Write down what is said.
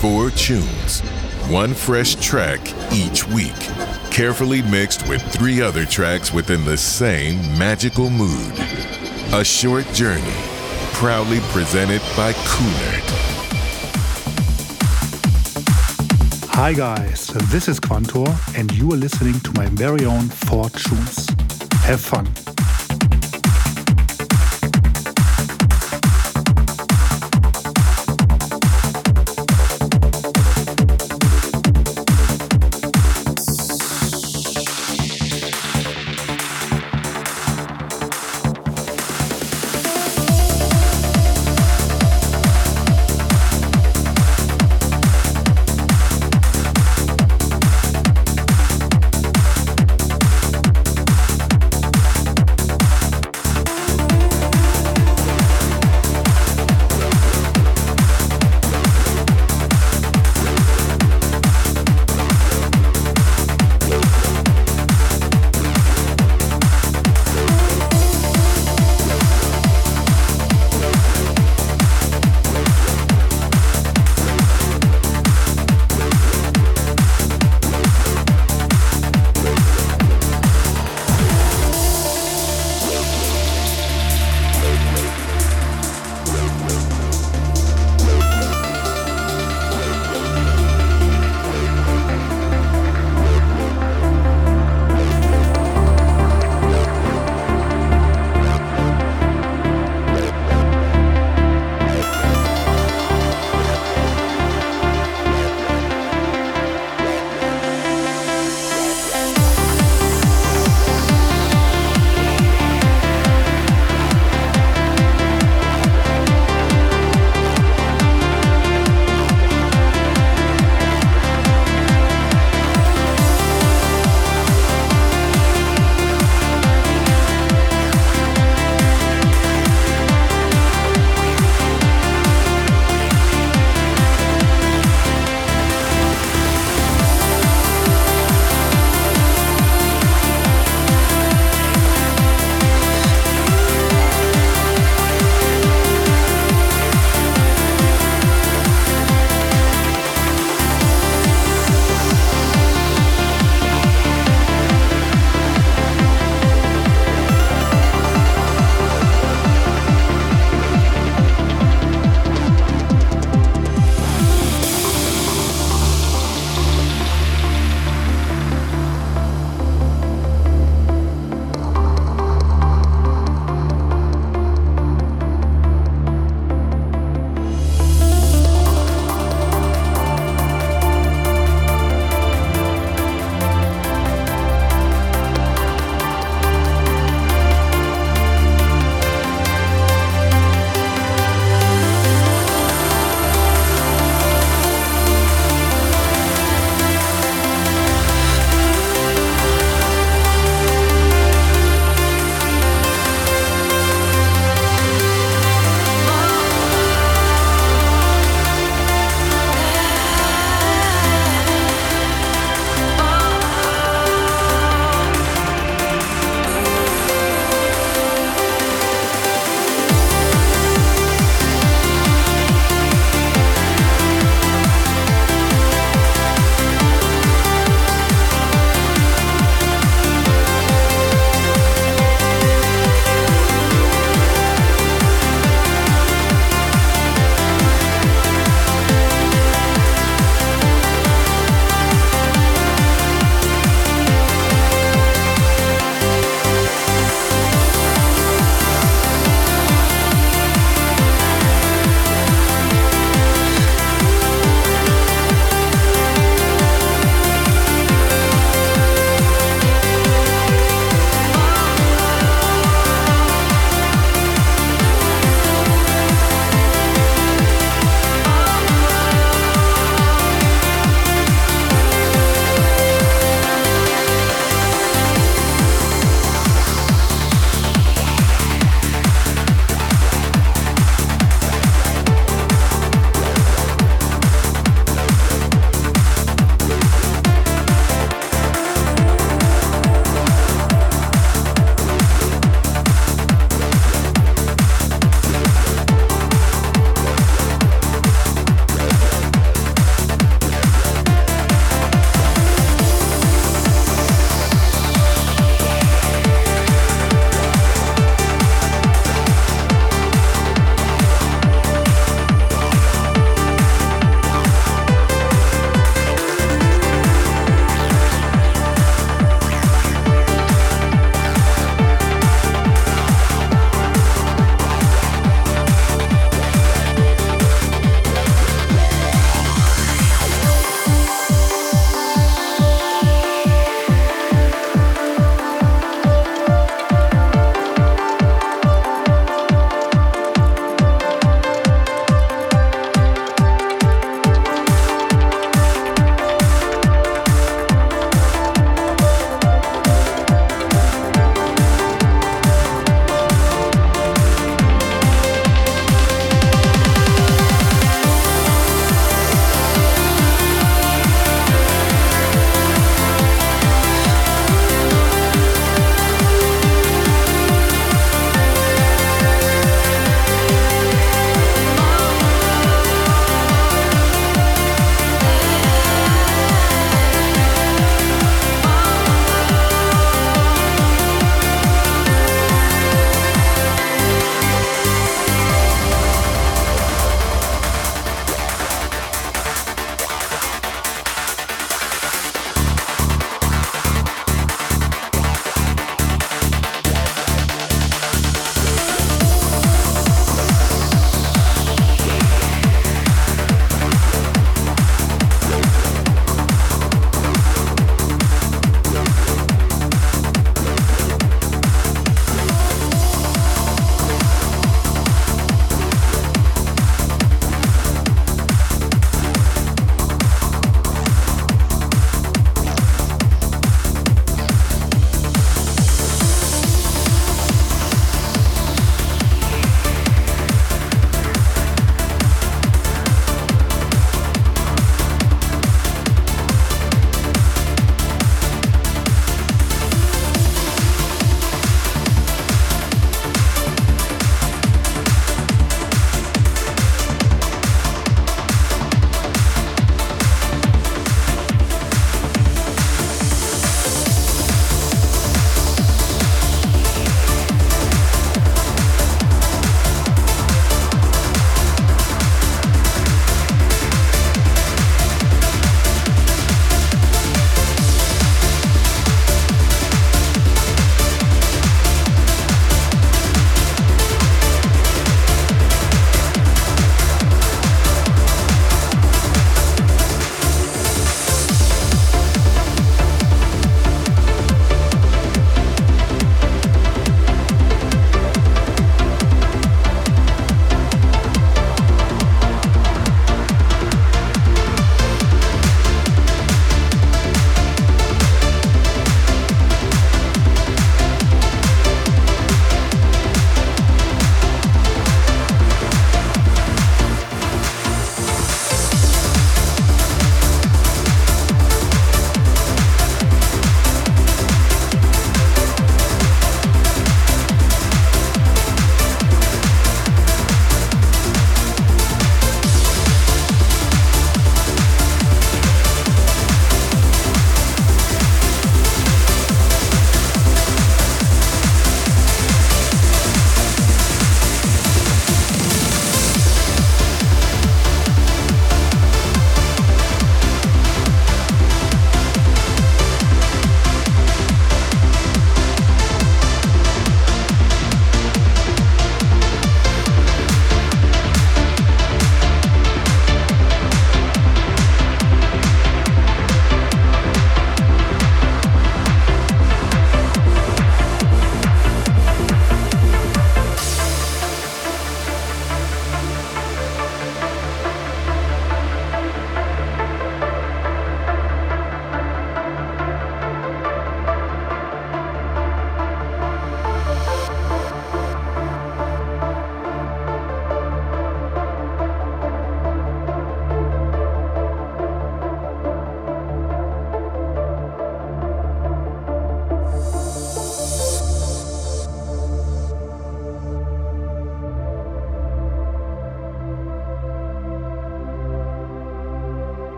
four tunes, one fresh track each week, carefully mixed with three other tracks within the same magical mood. A short journey, proudly presented by Kunert. Hi guys, this is Quantor and you are listening to my very own Four Tunes. Have fun.